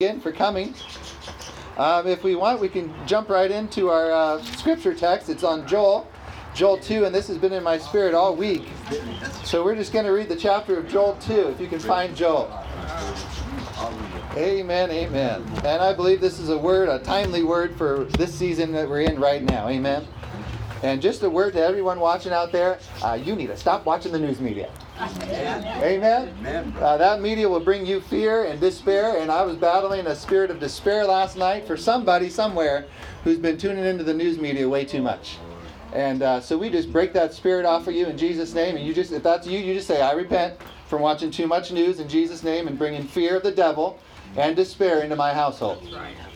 again for coming. Um, if we want, we can jump right into our uh, scripture text. It's on Joel, Joel 2, and this has been in my spirit all week. So we're just going to read the chapter of Joel 2, if you can find Joel. Amen, amen. And I believe this is a word, a timely word for this season that we're in right now. Amen. And just a word to everyone watching out there uh, you need to stop watching the news media. Amen. Amen. Uh, that media will bring you fear and despair. And I was battling a spirit of despair last night for somebody somewhere who's been tuning into the news media way too much. And uh, so we just break that spirit off of you in Jesus' name. And you just, if that's you, you just say, I repent from watching too much news in Jesus' name and bringing fear of the devil and despair into my household.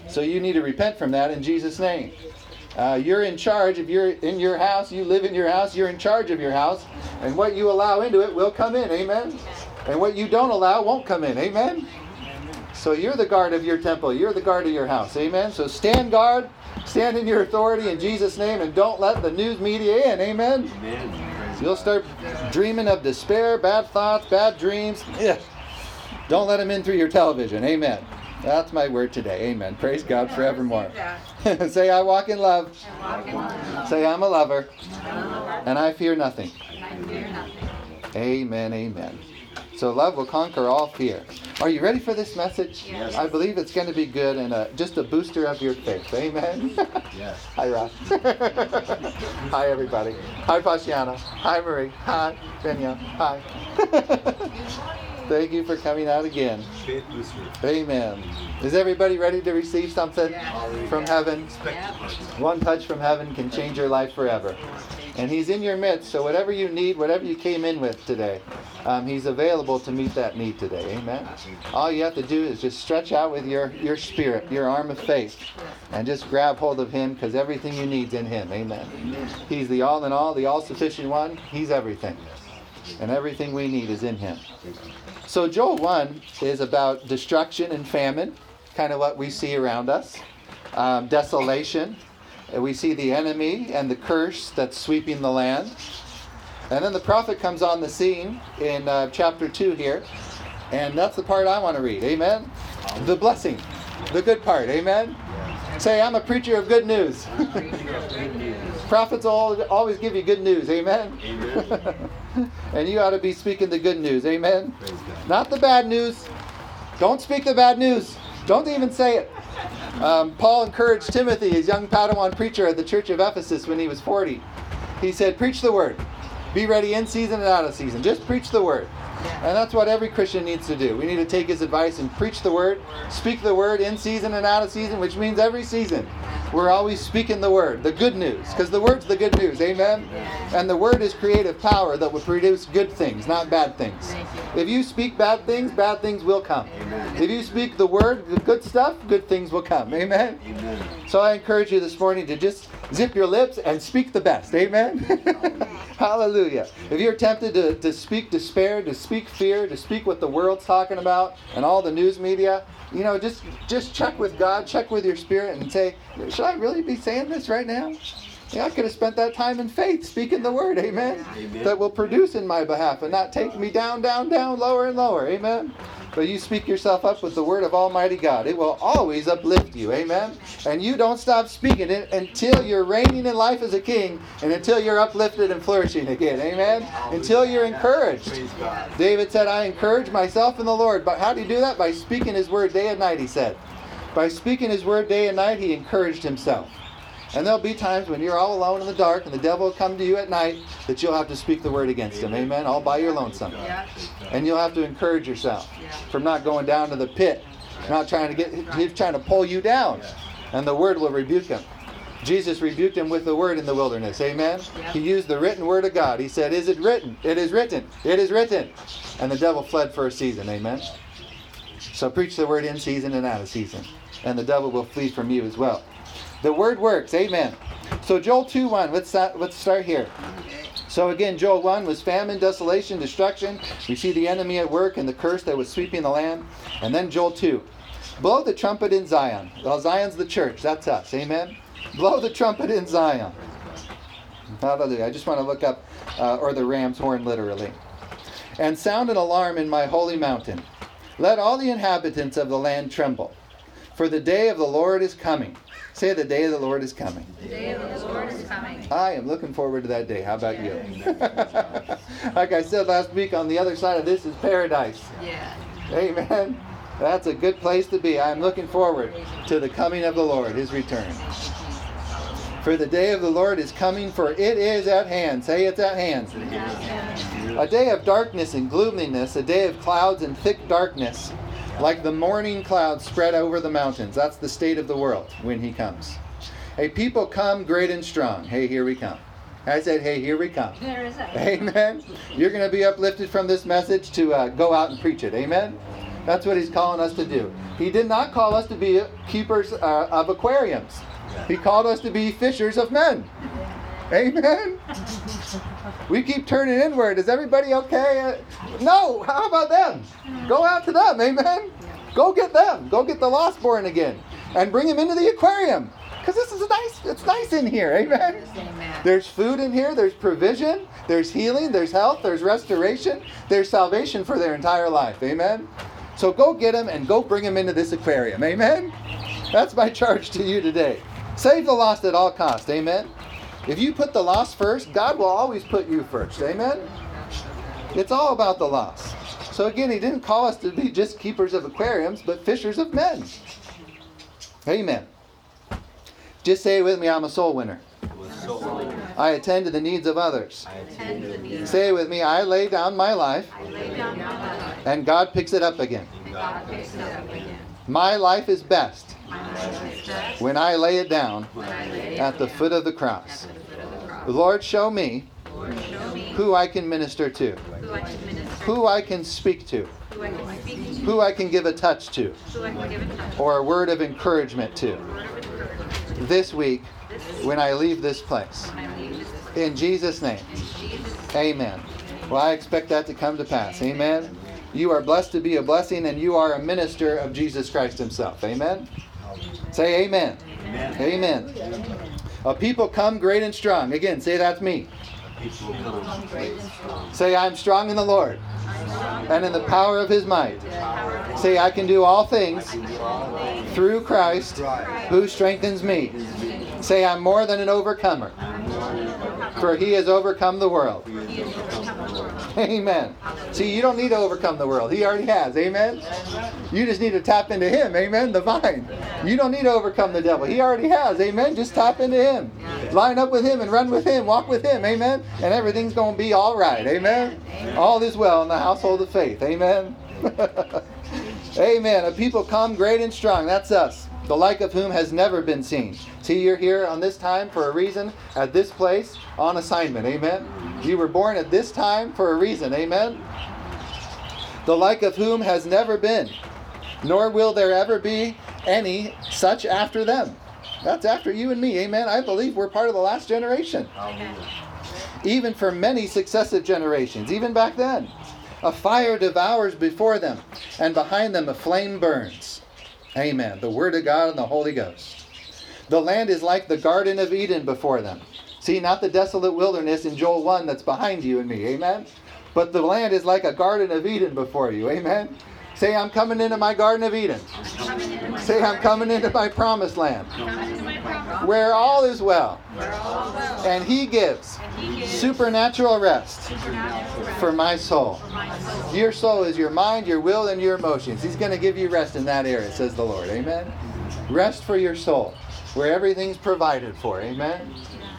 So you need to repent from that in Jesus' name. Uh, you're in charge. If you're in your house, you live in your house, you're in charge of your house. And what you allow into it will come in. Amen. And what you don't allow won't come in. Amen. So you're the guard of your temple. You're the guard of your house. Amen. So stand guard, stand in your authority in Jesus' name, and don't let the news media in. Amen. Amen. You'll start dreaming of despair, bad thoughts, bad dreams. Yeah. Don't let them in through your television. Amen. That's my word today. Amen. Praise God forevermore. Say, I walk in love. Say, I'm a lover. And I fear nothing. Amen. Amen. So love will conquer all fear. Are you ready for this message? Yes. I believe it's going to be good and uh, just a booster of your faith. Amen. Yes. Hi, Ross. Hi, everybody. Hi, Pasiana. Hi, Marie. Hi, Benya. Hi. Thank you for coming out again. Amen. Is everybody ready to receive something from heaven? One touch from heaven can change your life forever. And He's in your midst, so whatever you need, whatever you came in with today, um, He's available to meet that need today. Amen. All you have to do is just stretch out with your, your spirit, your arm of faith, and just grab hold of Him because everything you need's in Him. Amen. He's the all in all, the all sufficient one. He's everything. And everything we need is in Him. So Joel 1 is about destruction and famine, kind of what we see around us, um, desolation. We see the enemy and the curse that's sweeping the land. And then the prophet comes on the scene in uh, chapter 2 here. And that's the part I want to read. Amen? The blessing, the good part. Amen? Say, I'm a preacher of good news. Prophets will always give you good news. Amen? and you ought to be speaking the good news. Amen? Not the bad news. Don't speak the bad news. Don't even say it. Um, Paul encouraged Timothy, his young Padawan preacher at the church of Ephesus when he was 40. He said, Preach the word. Be ready in season and out of season. Just preach the word. And that's what every Christian needs to do. We need to take his advice and preach the word, speak the word in season and out of season, which means every season. We're always speaking the word, the good news, because the word's the good news. Amen? And the word is creative power that will produce good things, not bad things. If you speak bad things, bad things will come. If you speak the word, the good stuff, good things will come. Amen? So I encourage you this morning to just zip your lips and speak the best. Amen? Hallelujah. If you're tempted to, to speak despair, to speak fear, to speak what the world's talking about and all the news media, you know, just just check with God, check with your spirit and say, should I really be saying this right now? Yeah, I could have spent that time in faith speaking the word, amen, Amen. that will produce in my behalf and not take me down, down, down, lower and lower, amen. But you speak yourself up with the word of Almighty God. It will always uplift you, amen. And you don't stop speaking it until you're reigning in life as a king and until you're uplifted and flourishing again, amen. Until you're encouraged. David said, I encourage myself in the Lord. But how do you do that? By speaking his word day and night, he said. By speaking his word day and night, he encouraged himself. And there'll be times when you're all alone in the dark and the devil will come to you at night that you'll have to speak the word against him. Amen. All by your lonesome. And you'll have to encourage yourself from not going down to the pit, not trying to get, he's trying to pull you down. And the word will rebuke him. Jesus rebuked him with the word in the wilderness. Amen. He used the written word of God. He said, Is it written? It is written. It is written. And the devil fled for a season. Amen. So preach the word in season and out of season. And the devil will flee from you as well. The word works. Amen. So Joel 2 1. Let's, start- let's start here. So again, Joel 1 was famine, desolation, destruction. We see the enemy at work and the curse that was sweeping the land. And then Joel 2. Blow the trumpet in Zion. Well, Zion's the church. That's us. Amen. Blow the trumpet in Zion. Hallelujah. I just want to look up, uh, or the ram's horn literally. And sound an alarm in my holy mountain. Let all the inhabitants of the land tremble. For the day of the Lord is coming. Say, the day of the Lord is coming. The day of the Lord is coming. I am looking forward to that day. How about you? like I said last week, on the other side of this is paradise. Yeah. Amen. That's a good place to be. I'm looking forward to the coming of the Lord, his return. For the day of the Lord is coming, for it is at hand. Say it's at hand. A day of darkness and gloominess, a day of clouds and thick darkness, like the morning clouds spread over the mountains. That's the state of the world when he comes. A people come great and strong. Hey, here we come. I said, hey, here we come. There is a. Amen. You're going to be uplifted from this message to uh, go out and preach it. Amen. That's what he's calling us to do. He did not call us to be keepers uh, of aquariums. He called us to be fishers of men. Amen. We keep turning inward. Is everybody okay? No. How about them? Go out to them. Amen. Go get them. Go get the lost born again and bring them into the aquarium. Because this is a nice. It's nice in here. Amen. There's food in here, there's provision, there's healing, there's health, there's restoration, there's salvation for their entire life. Amen? So go get them and go bring them into this aquarium. Amen? That's my charge to you today. Save the lost at all costs. Amen? If you put the lost first, God will always put you first. Amen? It's all about the lost. So again, He didn't call us to be just keepers of aquariums, but fishers of men. Amen. Just say it with me I'm a soul winner. I attend to the needs of others. Attend to the needs. Say it with me I lay down my life down my life. and God picks it up again. God picks it up again. My life is best My life is best when I lay it down when I lay it at the foot of the cross. Lord, show me Lord, show me who I can minister to, who I can minister who I can speak to, who I can speak to, who I can give a touch to, who I can give a touch, or a word of encouragement to encouragement. this week This when I leave this place. leave this place. In Jesus' name, In Jesus' amen. Well, I expect that to come to pass. Amen. You are blessed to be a blessing, and you are a minister of Jesus Christ Himself. Amen. Say amen. Amen. A people come great and strong. Again, say that's me. Say I'm strong in the Lord and in the power of his might. Say I can do all things through Christ who strengthens me. Say I'm more than an overcomer. For he has overcome the world. Amen. See, you don't need to overcome the world. He already has. Amen. You just need to tap into him. Amen. The vine. You don't need to overcome the devil. He already has. Amen. Just tap into him. Line up with him and run with him. Walk with him. Amen. And everything's going to be all right. Amen. All is well in the household of faith. Amen. Amen. A people come great and strong. That's us. The like of whom has never been seen. See, you're here on this time for a reason, at this place, on assignment. Amen. You were born at this time for a reason. Amen. The like of whom has never been, nor will there ever be any such after them. That's after you and me. Amen. I believe we're part of the last generation even for many successive generations, even back then. A fire devours before them, and behind them a flame burns. Amen. The Word of God and the Holy Ghost. The land is like the Garden of Eden before them. See, not the desolate wilderness in Joel 1 that's behind you and me. Amen. But the land is like a Garden of Eden before you. Amen. Say, I'm coming into my Garden of Eden. Say, I'm coming into my promised land, where all is well, Where all is well. and He gives And he gives supernatural rest for my soul. for my soul. Your soul is your mind, your will, and your emotions. He's going to give you rest in that area, says the Lord. Amen. Rest for your soul, where everything's provided for. Amen.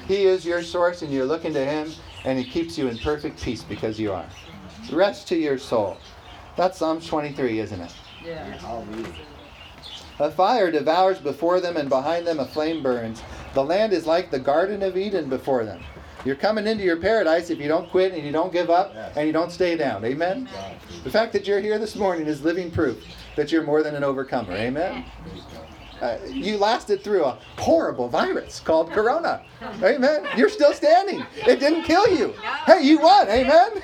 He is your source, and you're looking to Him, and He keeps you in perfect peace because you are. Rest to your soul. That's Psalms 23, isn't it? A fire devours before them, and behind them a flame burns. The land is like the Garden of Eden before them. You're coming into your paradise if you don't quit and you don't give up and you don't stay down. Amen? The fact that you're here this morning is living proof that you're more than an overcomer. Amen? Uh, you lasted through a horrible virus called Corona. Amen? You're still standing. It didn't kill you. Hey, you won. Amen?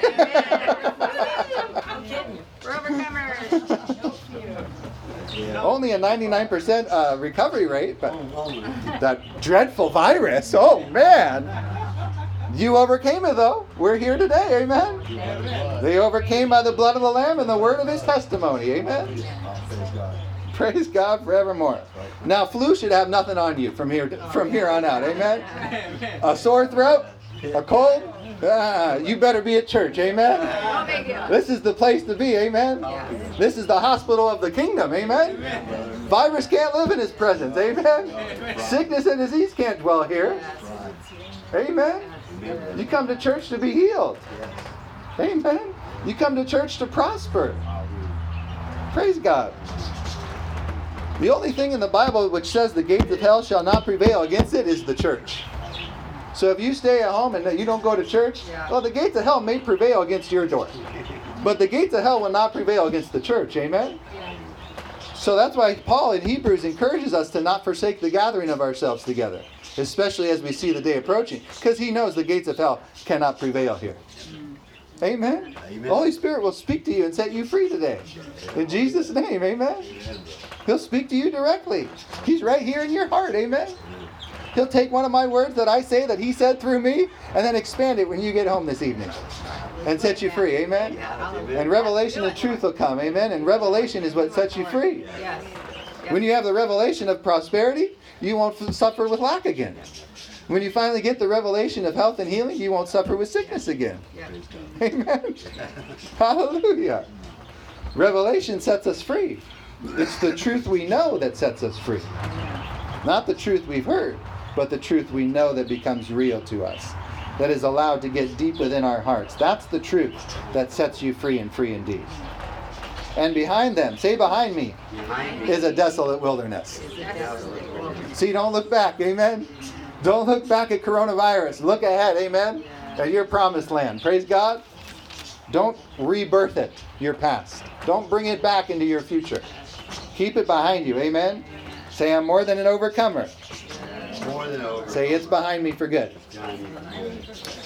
We're overcomers. Only a 99% uh, recovery rate, but that dreadful virus, oh man. You overcame it though. We're here today, amen. They overcame by the blood of the Lamb and the word of his testimony, amen. Praise God forevermore. Now, flu should have nothing on you from here from here on out. Amen. A sore throat, a cold. Ah, you better be at church. Amen. This is the place to be. Amen. This is the hospital of the kingdom. Amen. Virus can't live in his presence. Amen. Sickness and disease can't dwell here. Amen. You come to church to be healed. Amen. You come to church to prosper. Praise God. The only thing in the Bible which says the gates of hell shall not prevail against it is the church. So if you stay at home and you don't go to church, well, the gates of hell may prevail against your door. But the gates of hell will not prevail against the church. Amen? So that's why Paul in Hebrews encourages us to not forsake the gathering of ourselves together, especially as we see the day approaching, because he knows the gates of hell cannot prevail here. Mm-hmm. Amen. The Holy Spirit will speak to you and set you free today. In Jesus' name, amen. He'll speak to you directly. He's right here in your heart, amen. He'll take one of my words that I say that he said through me and then expand it when you get home this evening and set you free, amen. And revelation and truth will come, amen. And revelation is what sets you free. When you have the revelation of prosperity, you won't suffer with lack again. When you finally get the revelation of health and healing, you won't suffer with sickness again. Amen. Hallelujah. Revelation sets us free. It's the truth we know that sets us free. Not the truth we've heard, but the truth we know that becomes real to us, that is allowed to get deep within our hearts. That's the truth that sets you free and free indeed. And behind them, say behind me, is a desolate wilderness. See, don't look back, amen? Don't look back at coronavirus. Look ahead, amen? At your promised land. Praise God. Don't rebirth it, your past. Don't bring it back into your future. Keep it behind you, amen? Say, I'm more than an overcomer. More than over. Say, it's behind me for good.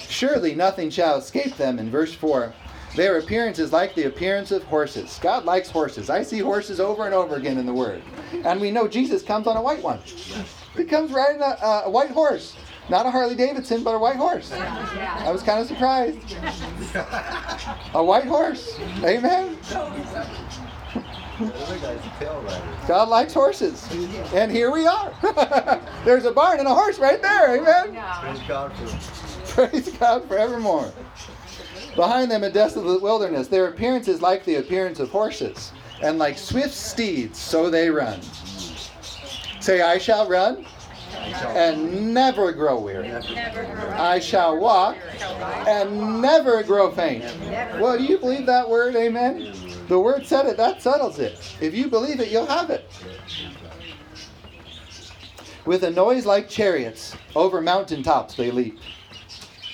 Surely nothing shall escape them. In verse 4, their appearance is like the appearance of horses. God likes horses. I see horses over and over again in the Word. And we know Jesus comes on a white one. He comes riding a, a white horse. Not a Harley Davidson, but a white horse. I was kind of surprised. A white horse. Amen. God likes horses. And here we are. There's a barn and a horse right there. Amen. Praise God for Praise God forevermore. Behind them a desolate wilderness. Their appearance is like the appearance of horses, and like swift steeds, so they run. Say, I shall run and never grow weary. I shall walk and never grow faint. Well, do you believe that word? Amen. The word said it, that settles it. If you believe it, you'll have it. With a noise like chariots, over mountain tops they leap.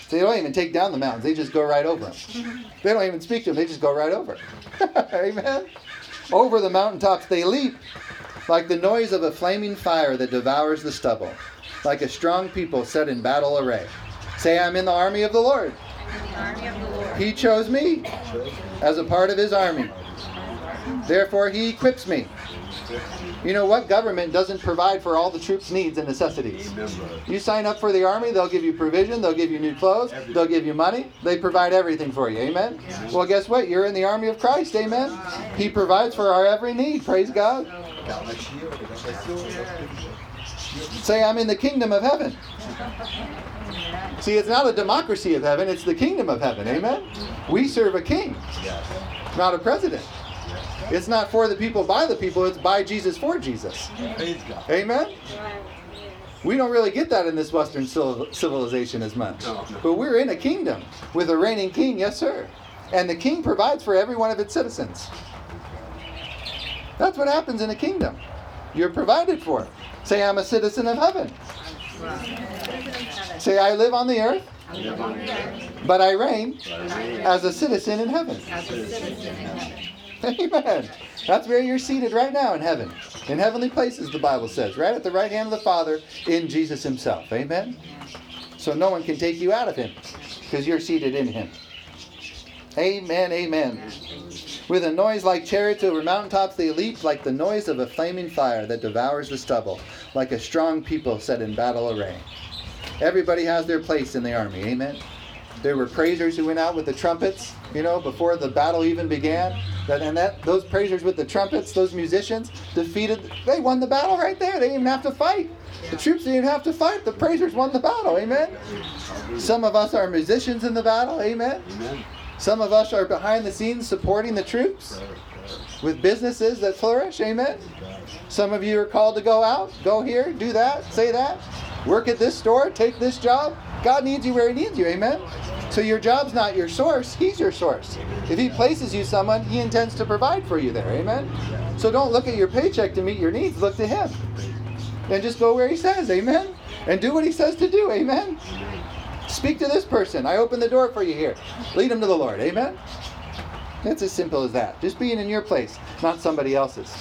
They don't even take down the mountains, they just go right over them. They don't even speak to them, they just go right over. Amen. Over the mountaintops they leap, like the noise of a flaming fire that devours the stubble, like a strong people set in battle array. Say, I'm in the army of the Lord. The army of the Lord. He chose me as a part of his army. Therefore, he equips me. You know what? Government doesn't provide for all the troops' needs and necessities. You sign up for the army, they'll give you provision, they'll give you new clothes, they'll give you money, they provide everything for you. Amen? Well, guess what? You're in the army of Christ. Amen? He provides for our every need. Praise God. Got my shield. I got my sword. That's Say, I'm in the kingdom of heaven. See, it's not a democracy of heaven, it's the kingdom of heaven. Amen? We serve a king, not a president. It's not for the people, by the people, it's by Jesus, for Jesus. Amen? We don't really get that in this Western civilization as much. No, no. But we're in a kingdom with a reigning king, yes, sir. And the king provides for every one of its citizens. That's what happens in a kingdom. You're provided for. Say, I'm a citizen of heaven. Say, I live on the earth, but I reign as a citizen in heaven. Amen. That's where you're seated right now in heaven. In heavenly places, the Bible says, right at the right hand of the Father in Jesus Himself. Amen. So no one can take you out of Him because you're seated in Him. Amen. Amen. With a noise like chariots over mountaintops, they leap like the noise of a flaming fire that devours the stubble, like a strong people set in battle array. Everybody has their place in the army. Amen. There were praisers who went out with the trumpets, you know, before the battle even began. That, and that those praisers with the trumpets, those musicians, defeated. They won the battle right there. They didn't even have to fight. The troops didn't even have to fight. The praisers won the battle. Amen. Some of us are musicians in the battle. Amen. Amen. Some of us are behind the scenes supporting the troops with businesses that flourish. Amen. Some of you are called to go out, go here, do that, say that, work at this store, take this job. God needs you where He needs you. Amen. So your job's not your source, He's your source. If He places you someone, He intends to provide for you there. Amen. So don't look at your paycheck to meet your needs, look to Him. And just go where He says. Amen. And do what He says to do. Amen. Speak to this person. I open the door for you here. Lead them to the Lord. Amen. It's as simple as that. Just being in your place, not somebody else's,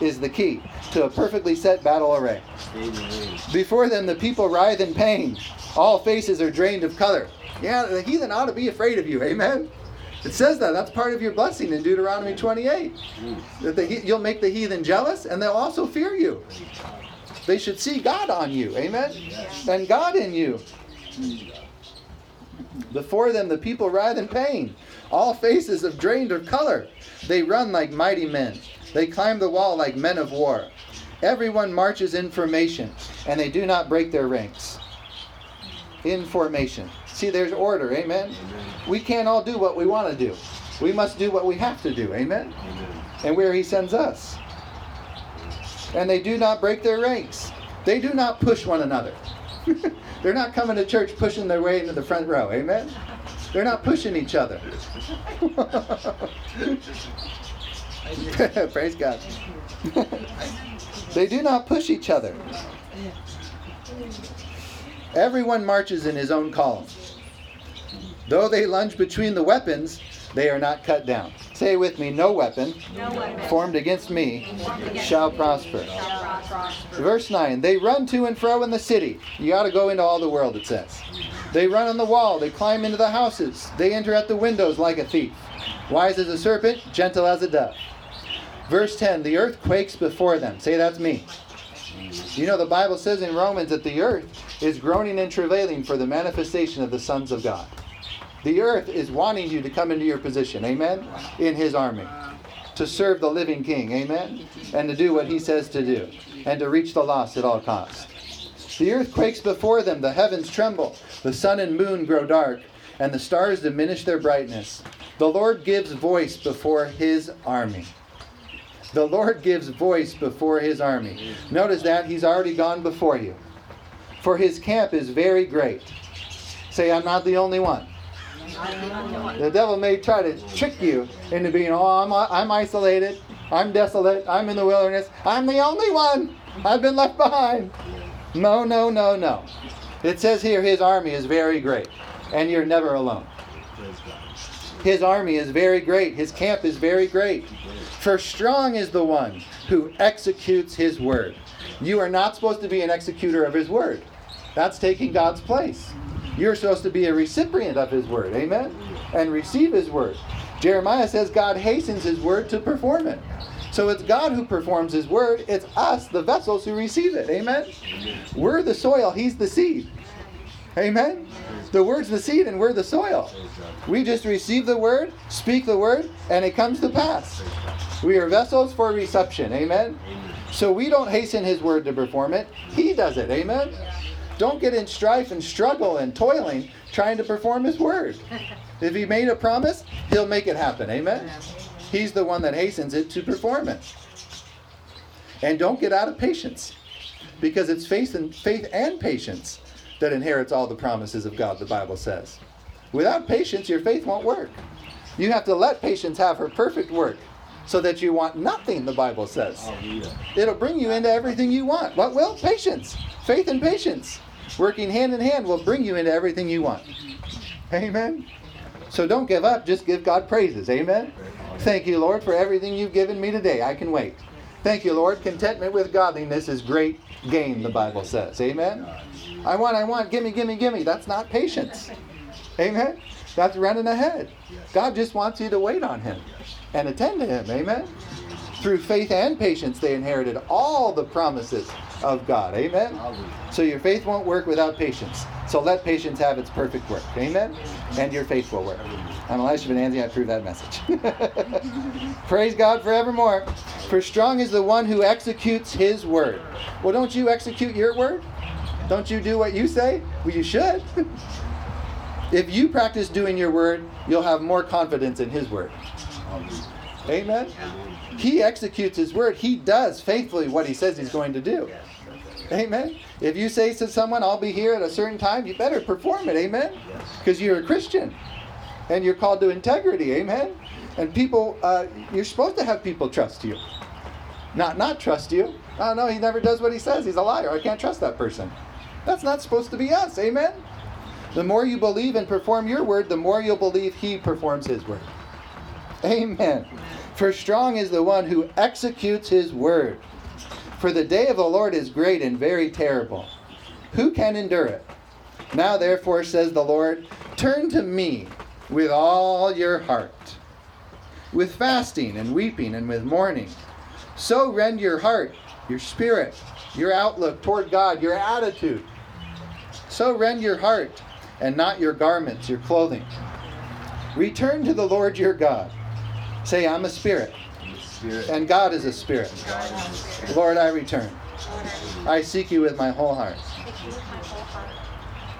is the key to a perfectly set battle array. Amen. Before them, the people writhe in pain. All faces are drained of color. Yeah, the heathen ought to be afraid of you. Amen. It says that. That's part of your blessing in Deuteronomy 28. Mm. That the, you'll make the heathen jealous, and they'll also fear you. They should see God on you. Amen. And God in you. Mm. Before them, the people writhe in pain. All faces have drained of color. They run like mighty men. They climb the wall like men of war. Everyone marches in formation, and they do not break their ranks. In formation. See, there's order. Amen. We can't all do what we want to do. We must do what we have to do. Amen. Amen. And where He sends us. And they do not break their ranks. They do not push one another. They're not coming to church pushing their way into the front row. Amen. They're not pushing each other. Praise God. they do not push each other. Everyone marches in his own column. Though they lunge between the weapons, they are not cut down. Say with me, no weapon No weapon formed against me shall prosper. shall prosper. Verse 9 They run to and fro in the city. You got to go into all the world, it says. They run on the wall. They climb into the houses. They enter at the windows like a thief. Wise as a serpent, gentle as a dove. Verse 10 The earth quakes before them. Say, that's me. You know, the Bible says in Romans that the earth is groaning and travailing for the manifestation of the sons of God. The earth is wanting you to come into your position, amen, in his army, to serve the living king, amen, and to do what he says to do, and to reach the lost at all costs. The earth quakes before them, the heavens tremble, the sun and moon grow dark, and the stars diminish their brightness. The Lord gives voice before his army. The Lord gives voice before his army. Notice that he's already gone before you. For his camp is very great. Say, I'm not the only one. The devil may try to trick you into being, oh, I'm, I'm isolated, I'm desolate, I'm in the wilderness, I'm the only one, I've been left behind. No, no, no, no. It says here his army is very great, and you're never alone. His army is very great, his camp is very great. For strong is the one who executes his word. You are not supposed to be an executor of his word. That's taking God's place. You're supposed to be a recipient of his word. Amen? And receive his word. Jeremiah says God hastens his word to perform it. So it's God who performs his word. It's us, the vessels, who receive it. Amen? We're the soil, he's the seed. Amen? The word's the seed and we're the soil. We just receive the word, speak the word, and it comes to pass. We are vessels for reception. Amen? So we don't hasten his word to perform it. He does it. Amen? Don't get in strife and struggle and toiling trying to perform his word. If he made a promise, he'll make it happen. Amen? He's the one that hastens it to perform it. And don't get out of patience. Because it's faith and faith and patience that inherits all the promises of God, the Bible says. Without patience, your faith won't work. You have to let patience have her perfect work so that you want nothing, the Bible says. It'll bring you into everything you want. What will? Patience. Faith and patience. Working hand in hand will bring you into everything you want. Amen. So don't give up, just give God praises. Amen. Thank you, Lord, for everything you've given me today. I can wait. Thank you, Lord. Contentment with godliness is great gain, the Bible says. Amen. I want, I want, gimme, gimme, gimme. That's not patience. Amen. That's running ahead. God just wants you to wait on Him and attend to Him. Amen. Through faith and patience, they inherited all the promises of God. Amen? So your faith won't work without patience. So let patience have its perfect work. Amen? And your faith will work. I'm Elisha Benanzi. I approve that message. Praise God forevermore. For strong is the one who executes his word. Well, don't you execute your word? Don't you do what you say? Well, you should. if you practice doing your word, you'll have more confidence in his word. Amen? He executes his word. He does faithfully what he says he's going to do. Amen. If you say to someone, I'll be here at a certain time, you better perform it. Amen. Because you're a Christian and you're called to integrity. Amen. And people, uh, you're supposed to have people trust you. Not not trust you. Oh, no, he never does what he says. He's a liar. I can't trust that person. That's not supposed to be us. Amen. The more you believe and perform your word, the more you'll believe he performs his word. Amen. For strong is the one who executes his word. For the day of the Lord is great and very terrible. Who can endure it? Now, therefore, says the Lord, turn to me with all your heart, with fasting and weeping and with mourning. So rend your heart, your spirit, your outlook toward God, your attitude. So rend your heart and not your garments, your clothing. Return to the Lord your God. Say, I'm a spirit. And God is a spirit. Lord, I return. I seek you with my whole heart.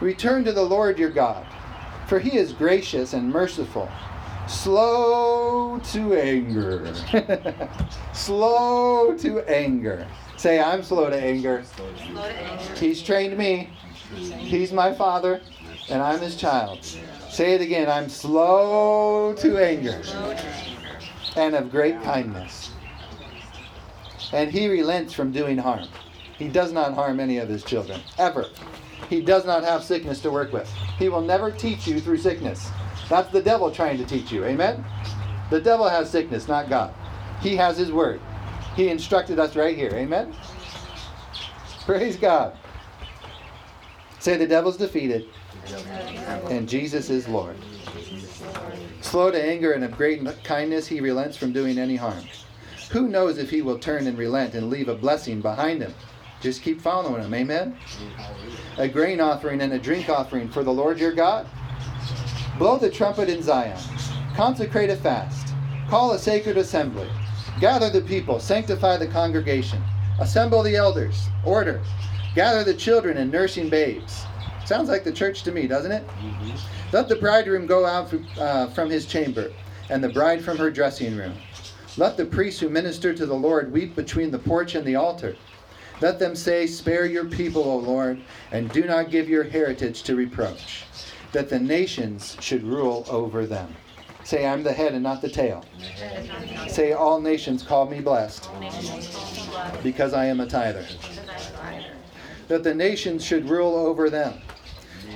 Return to the Lord your God, for he is gracious and merciful, slow to anger. slow to anger. Say, I'm slow to anger. He's trained me. He's my father, and I'm his child. Say it again. I'm slow to anger and of great kindness. And he relents from doing harm. He does not harm any of his children, ever. He does not have sickness to work with. He will never teach you through sickness. That's the devil trying to teach you. Amen? The devil has sickness, not God. He has his word. He instructed us right here. Amen? Praise God. Say the devil's defeated and Jesus is Lord. Slow to anger and of great kindness, he relents from doing any harm. Who knows if he will turn and relent and leave a blessing behind him? Just keep following him. Amen? A grain offering and a drink offering for the Lord your God. Blow the trumpet in Zion. Consecrate a fast. Call a sacred assembly. Gather the people. Sanctify the congregation. Assemble the elders. Order. Gather the children and nursing babes. Sounds like the church to me, doesn't it? Mm-hmm. Let the bridegroom go out uh, from his chamber, and the bride from her dressing room. Let the priests who minister to the Lord weep between the porch and the altar. Let them say, Spare your people, O Lord, and do not give your heritage to reproach, that the nations should rule over them. Say, I'm the head and not the tail. Say, All nations call me blessed, because I am a tither. That the nations should rule over them.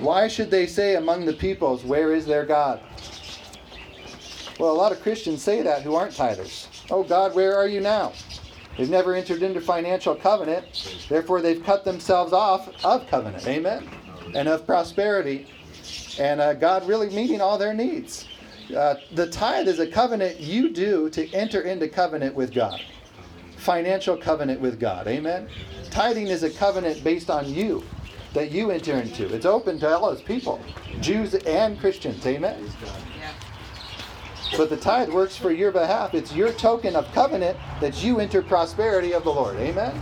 Why should they say among the peoples, Where is their God? Well, a lot of Christians say that who aren't tithers. Oh God, where are you now? They've never entered into financial covenant, therefore they've cut themselves off of covenant. Amen? And of prosperity. And uh, God really meeting all their needs. Uh, the tithe is a covenant you do to enter into covenant with God. Financial covenant with God. Amen? Tithing is a covenant based on you that you enter into. It's open to all his people, Jews and Christians. Amen? But the tithe works for your behalf. It's your token of covenant that you enter prosperity of the Lord. Amen?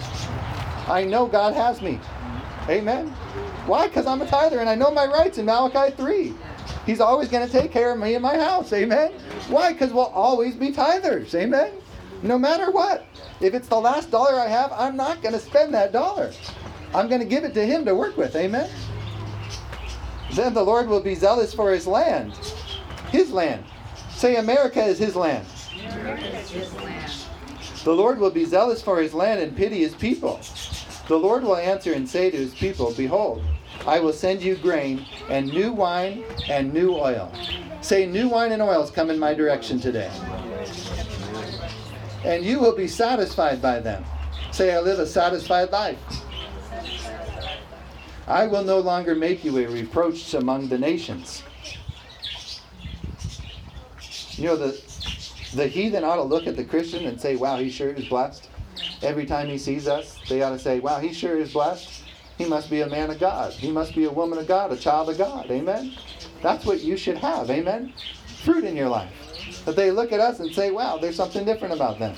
I know God has me. Amen? Why? Because I'm a tither and I know my rights in Malachi 3. He's always going to take care of me and my house. Amen? Why? Because we'll always be tithers. Amen? No matter what. If it's the last dollar I have, I'm not going to spend that dollar. I'm going to give it to him to work with. Amen? Then the Lord will be zealous for his land. His land. Say, America is his land. His land. The Lord will be zealous for his land and pity his people. The Lord will answer and say to his people, Behold, I will send you grain and new wine and new oil. Say, New wine and oils come in my direction today. And you will be satisfied by them. Say, I live a satisfied life. I will no longer make you a reproach among the nations. You know, the the heathen ought to look at the Christian and say, wow, he sure is blessed. Every time he sees us, they ought to say, wow, he sure is blessed. He must be a man of God. He must be a woman of God, a child of God. Amen? That's what you should have. Amen? Fruit in your life. That they look at us and say, wow, there's something different about them.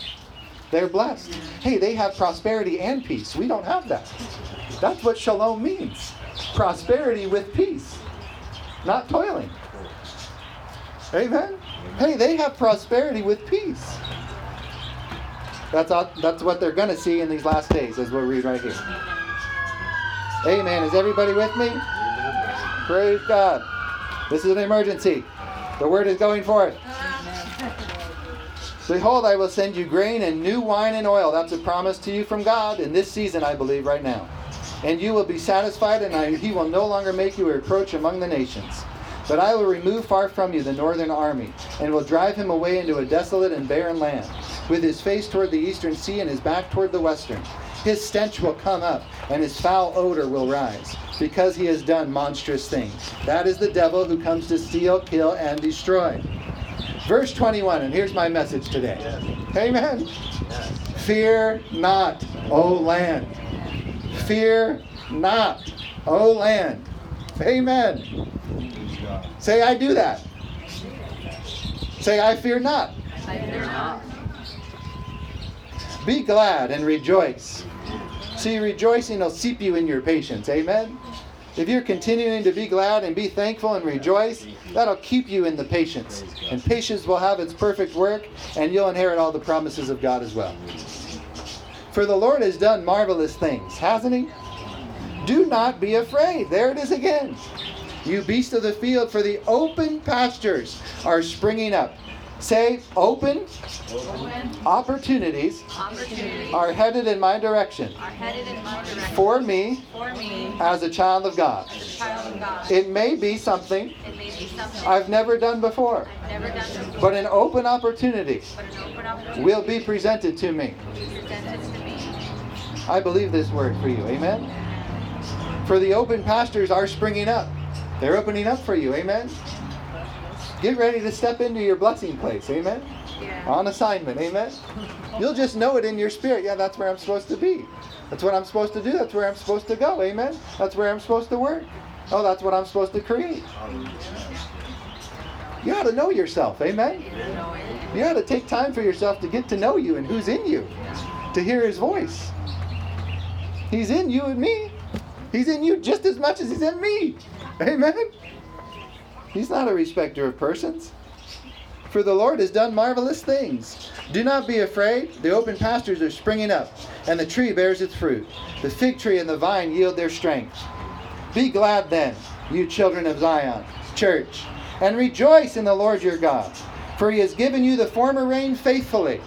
They're blessed. Hey, they have prosperity and peace. We don't have that. That's what shalom means prosperity with peace, not toiling. Amen? Hey, they have prosperity with peace. That's, all, that's what they're going to see in these last days, as we'll read right here. Amen. Is everybody with me? Praise God. This is an emergency. The word is going forth. Behold, I will send you grain and new wine and oil. That's a promise to you from God in this season, I believe, right now. And you will be satisfied, and I, he will no longer make you a reproach among the nations. But I will remove far from you the northern army, and will drive him away into a desolate and barren land, with his face toward the eastern sea and his back toward the western. His stench will come up, and his foul odor will rise, because he has done monstrous things. That is the devil who comes to steal, kill, and destroy. Verse 21, and here's my message today. Amen. Fear not, O land. Fear not, O land. Amen. Say, I do that. Say, I fear not. I fear not. Be glad and rejoice. See, rejoicing will seep you in your patience. Amen. If you're continuing to be glad and be thankful and rejoice, that'll keep you in the patience. And patience will have its perfect work, and you'll inherit all the promises of God as well. For the Lord has done marvelous things, hasn't he? Do not be afraid. There it is again. You beasts of the field, for the open pastures are springing up. Say, open Open opportunities opportunities are headed in my direction are headed in my direction for me for me as a child of God. child of God. It may be something It may be something I've never done before, never done before, but an open opportunity but an open opportunity will be presented to me. will be presented to me. I believe this word for you. Amen. For the open pastures are springing up. They're opening up for you. Amen. Get ready to step into your blessing place. Amen. Yeah. On assignment. Amen. You'll just know it in your spirit. Yeah, that's where I'm supposed to be. That's what I'm supposed to do. That's where I'm supposed to go. Amen. That's where I'm supposed to work. Oh, that's what I'm supposed to create. You ought to know yourself. Amen. You ought to take time for yourself to get to know you and who's in you, to hear his voice. He's in you and me. He's in you just as much as he's in me. Amen. He's not a respecter of persons. For the Lord has done marvelous things. Do not be afraid. The open pastures are springing up, and the tree bears its fruit. The fig tree and the vine yield their strength. Be glad then, you children of Zion, church, and rejoice in the Lord your God. For he has given you the former rain faithfully.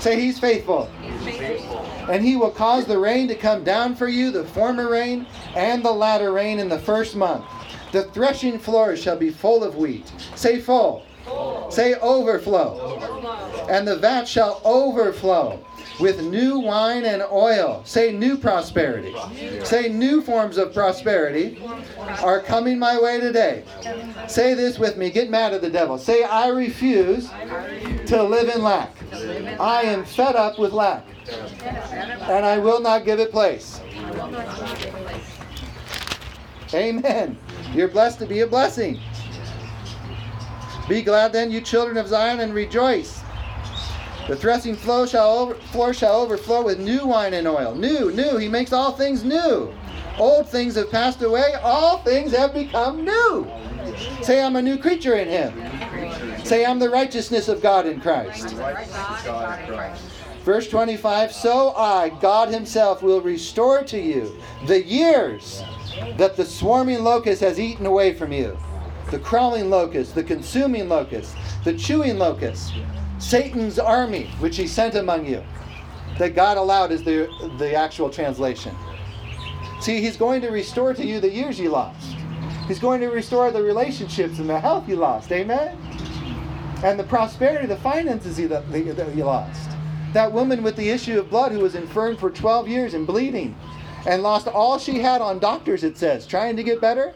Say, He's faithful. He's faithful. And he will cause the rain to come down for you, the former rain and the latter rain in the first month. The threshing floors shall be full of wheat. Say full. Say overflow. Overflow. And the vat shall overflow with new wine and oil. Say new prosperity. Say new forms of prosperity are coming my way today. Say this with me. Get mad at the devil. Say, I refuse to live in lack. I am fed up with lack. And I will not give it place. Amen. You're blessed to be a blessing. Be glad then, you children of Zion, and rejoice. The threshing floor shall, over, floor shall overflow with new wine and oil. New, new. He makes all things new. Old things have passed away. All things have become new. Say, I'm a new creature in Him. Say, I'm the righteousness of God in Christ. God in Christ. Verse 25 So I, God Himself, will restore to you the years that the swarming locust has eaten away from you. The crawling locust, the consuming locust, the chewing locust, Satan's army, which He sent among you. That God allowed is the, the actual translation. See, He's going to restore to you the years you lost. He's going to restore the relationships and the health you lost. Amen? And the prosperity, the finances that you lost. That woman with the issue of blood who was infirm for 12 years and bleeding and lost all she had on doctors, it says, trying to get better.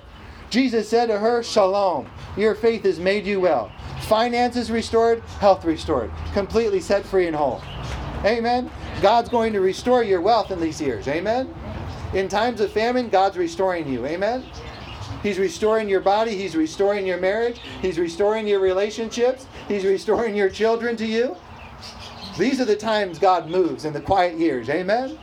Jesus said to her, Shalom, your faith has made you well. Finances restored, health restored, completely set free and whole. Amen. God's going to restore your wealth in these years. Amen. In times of famine, God's restoring you. Amen. He's restoring your body. He's restoring your marriage. He's restoring your relationships. He's restoring your children to you. These are the times God moves in the quiet years. Amen.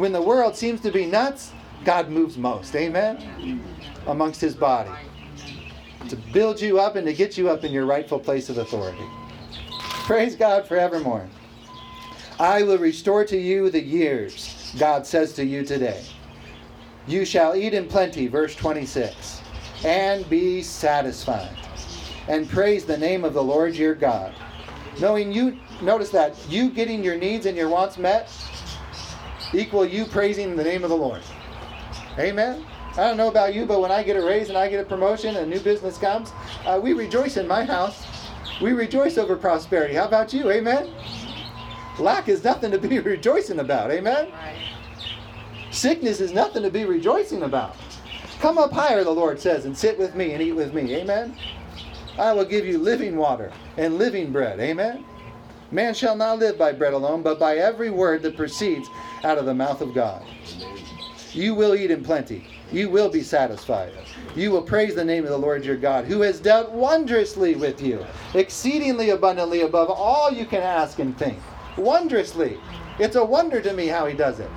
When the world seems to be nuts, God moves most. Amen. Amongst his body. To build you up and to get you up in your rightful place of authority. Praise God forevermore. I will restore to you the years, God says to you today. You shall eat in plenty, verse 26, and be satisfied. And praise the name of the Lord your God. Knowing you, notice that you getting your needs and your wants met equal you praising the name of the Lord. Amen. I don't know about you, but when I get a raise and I get a promotion and new business comes, uh, we rejoice in my house. We rejoice over prosperity. How about you? Amen. Lack is nothing to be rejoicing about. Amen. Sickness is nothing to be rejoicing about. Come up higher, the Lord says, and sit with me and eat with me. Amen. I will give you living water and living bread. Amen. Man shall not live by bread alone, but by every word that proceeds out of the mouth of God. You will eat in plenty. You will be satisfied. You will praise the name of the Lord your God, who has dealt wondrously with you, exceedingly abundantly above all you can ask and think. Wondrously. It's a wonder to me how he does it.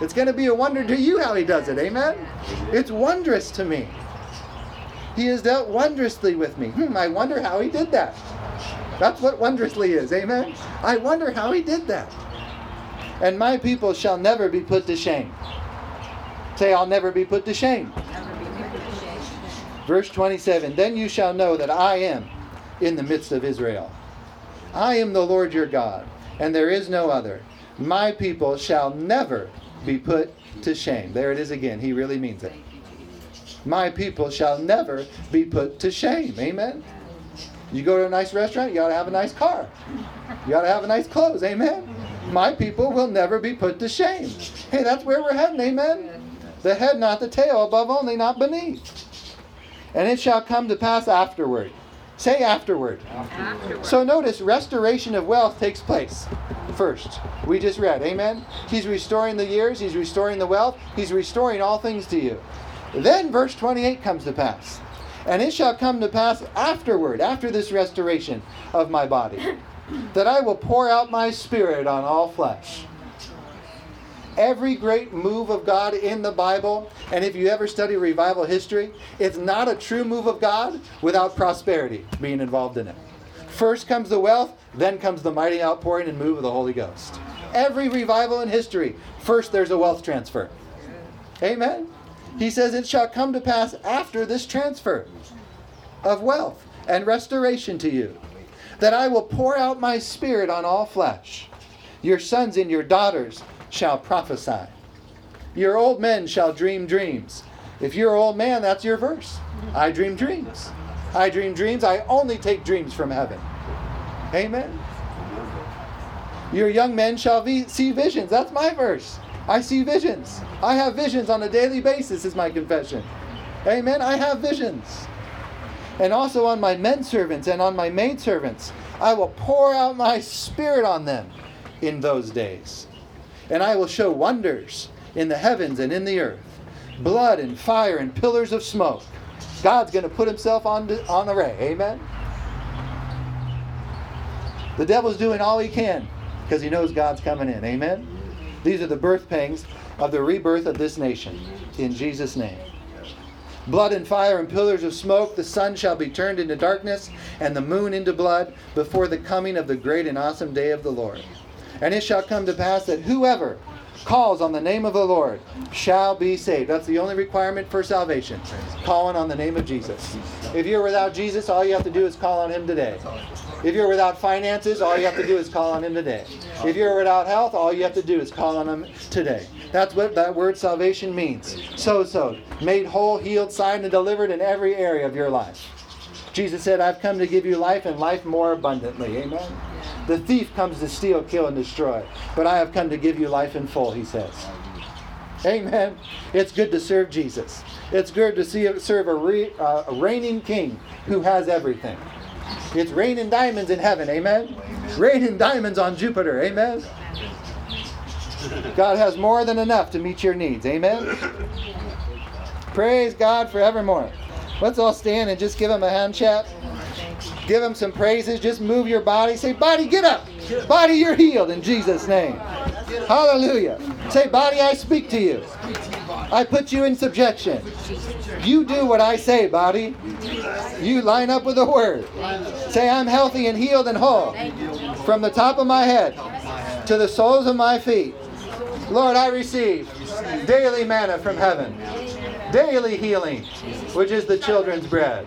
It's going to be a wonder to you how he does it. Amen? It's wondrous to me. He has dealt wondrously with me. Hmm, I wonder how he did that. That's what wondrously is. Amen? I wonder how he did that. And my people shall never be put to shame. Say, I'll never be put to shame. Verse 27 Then you shall know that I am in the midst of Israel. I am the Lord your God, and there is no other. My people shall never be put to shame. There it is again. He really means it. My people shall never be put to shame. Amen. You go to a nice restaurant, you ought to have a nice car. You ought to have a nice clothes. Amen. My people will never be put to shame. Hey, that's where we're heading. Amen. The head, not the tail, above only, not beneath. And it shall come to pass afterward. Say afterward. Afterward. So notice restoration of wealth takes place first. We just read. Amen. He's restoring the years, he's restoring the wealth, he's restoring all things to you. Then verse 28 comes to pass. And it shall come to pass afterward, after this restoration of my body, that I will pour out my spirit on all flesh. Every great move of God in the Bible, and if you ever study revival history, it's not a true move of God without prosperity being involved in it. First comes the wealth, then comes the mighty outpouring and move of the Holy Ghost. Every revival in history, first there's a wealth transfer. Amen. He says it shall come to pass after this transfer of wealth and restoration to you, that I will pour out my spirit on all flesh. Your sons and your daughters shall prophesy. Your old men shall dream dreams. If you're an old man, that's your verse. I dream dreams. I dream dreams. I only take dreams from heaven. Amen. Your young men shall be, see visions. That's my verse. I see visions. I have visions on a daily basis, is my confession. Amen. I have visions. And also on my men servants and on my maid servants, I will pour out my spirit on them in those days. And I will show wonders in the heavens and in the earth blood and fire and pillars of smoke. God's going to put himself on, on array. Amen. The devil's doing all he can because he knows God's coming in. Amen. These are the birth pangs of the rebirth of this nation. In Jesus' name. Blood and fire and pillars of smoke, the sun shall be turned into darkness, and the moon into blood, before the coming of the great and awesome day of the Lord. And it shall come to pass that whoever calls on the name of the Lord shall be saved. That's the only requirement for salvation. Calling on the name of Jesus. If you're without Jesus, all you have to do is call on him today. If you're without finances, all you have to do is call on him today. If you're without health, all you have to do is call on him today. That's what that word salvation means. Sozo. Made whole, healed, signed, and delivered in every area of your life. Jesus said, I've come to give you life and life more abundantly. Amen. The thief comes to steal, kill, and destroy. But I have come to give you life in full, he says. Amen. It's good to serve Jesus. It's good to see serve a, re, uh, a reigning king who has everything. It's raining diamonds in heaven. Amen. Raining diamonds on Jupiter. Amen. God has more than enough to meet your needs. Amen. Praise God forevermore. Let's all stand and just give him a hand chat. Give him some praises. Just move your body. Say, body, get up. Body, you're healed in Jesus' name. Hallelujah. Say, body, I speak to you. I put you in subjection. You do what I say, body. You line up with the word. Say, I'm healthy and healed and whole. From the top of my head to the soles of my feet. Lord, I receive daily manna from heaven, daily healing, which is the children's bread.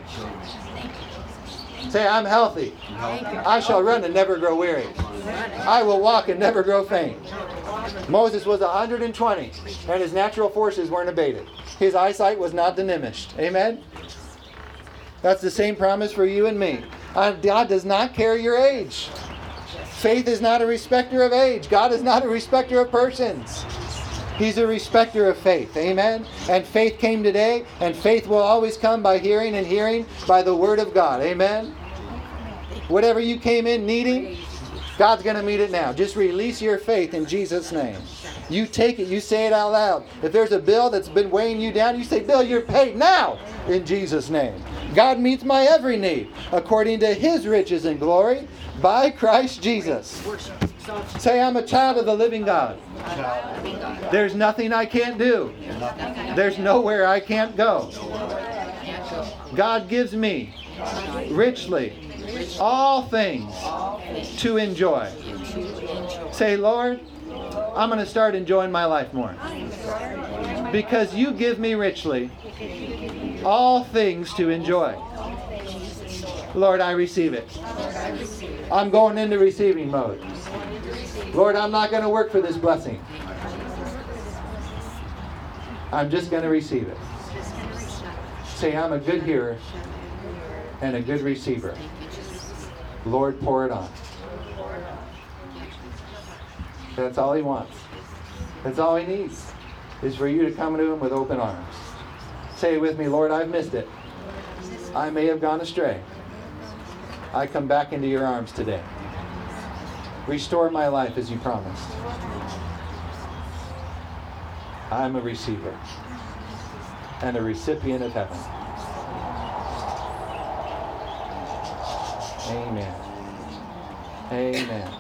Say, I'm healthy. I shall run and never grow weary. I will walk and never grow faint. Moses was 120, and his natural forces weren't abated. His eyesight was not diminished. Amen? That's the same promise for you and me. God does not care your age. Faith is not a respecter of age. God is not a respecter of persons. He's a respecter of faith. Amen? And faith came today, and faith will always come by hearing, and hearing by the Word of God. Amen? Whatever you came in needing, God's going to meet it now. Just release your faith in Jesus' name. You take it, you say it out loud. If there's a bill that's been weighing you down, you say, Bill, you're paid now in Jesus' name. God meets my every need according to his riches and glory by Christ Jesus. Say, I'm a child of the living God. There's nothing I can't do, there's nowhere I can't go. God gives me richly all things to enjoy. Say, Lord, I'm going to start enjoying my life more. Because you give me richly all things to enjoy. Lord, I receive it. I'm going into receiving mode. Lord, I'm not going to work for this blessing. I'm just going to receive it. Say, I'm a good hearer and a good receiver. Lord, pour it on. That's all he wants. That's all he needs. Is for you to come to him with open arms. Say with me, Lord, I've missed it. I may have gone astray. I come back into your arms today. Restore my life as you promised. I'm a receiver and a recipient of heaven. Amen. Amen.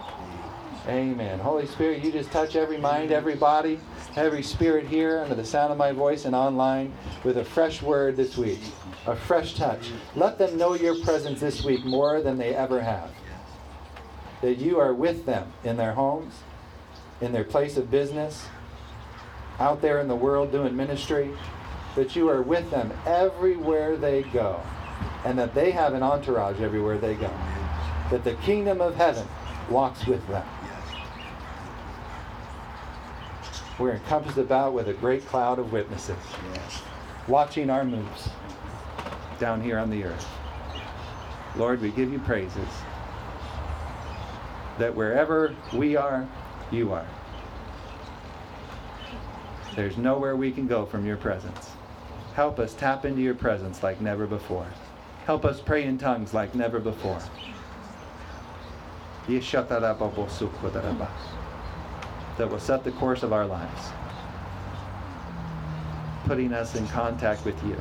Amen. Holy Spirit, you just touch every mind, every body, every spirit here under the sound of my voice and online with a fresh word this week, a fresh touch. Let them know your presence this week more than they ever have. That you are with them in their homes, in their place of business, out there in the world doing ministry, that you are with them everywhere they go, and that they have an entourage everywhere they go. That the kingdom of heaven walks with them. We're encompassed about with a great cloud of witnesses, watching our moves down here on the earth. Lord, we give you praises that wherever we are, you are. There's nowhere we can go from your presence. Help us tap into your presence like never before. Help us pray in tongues like never before. That will set the course of our lives, putting us in contact with you,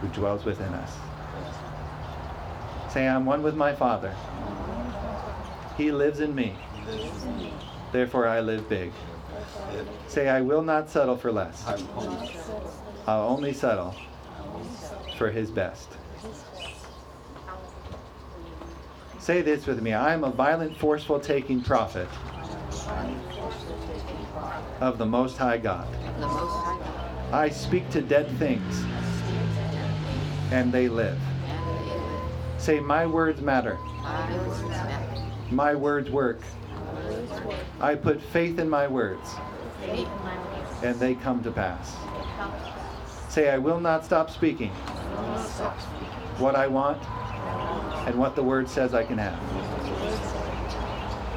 who dwells within us. Say, I'm one with my Father. He lives in me. Therefore, I live big. Say, I will not settle for less. I'll only settle for His best. Say this with me I am a violent, forceful, taking prophet of the Most High God. I speak to dead things, and they live. Say, My words matter. My words work. I put faith in my words, and they come to pass. Say, I will not stop speaking what I want and what the word says I can have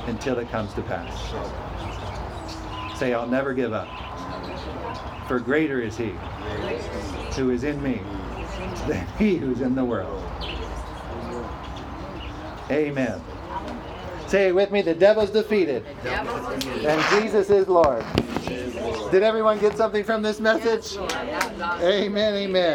until it comes to pass. Say, I'll never give up. For greater is He who is in me than He who's in the world. Amen. Say it with me the devil's defeated, and Jesus is Lord. Did everyone get something from this message? Amen, amen.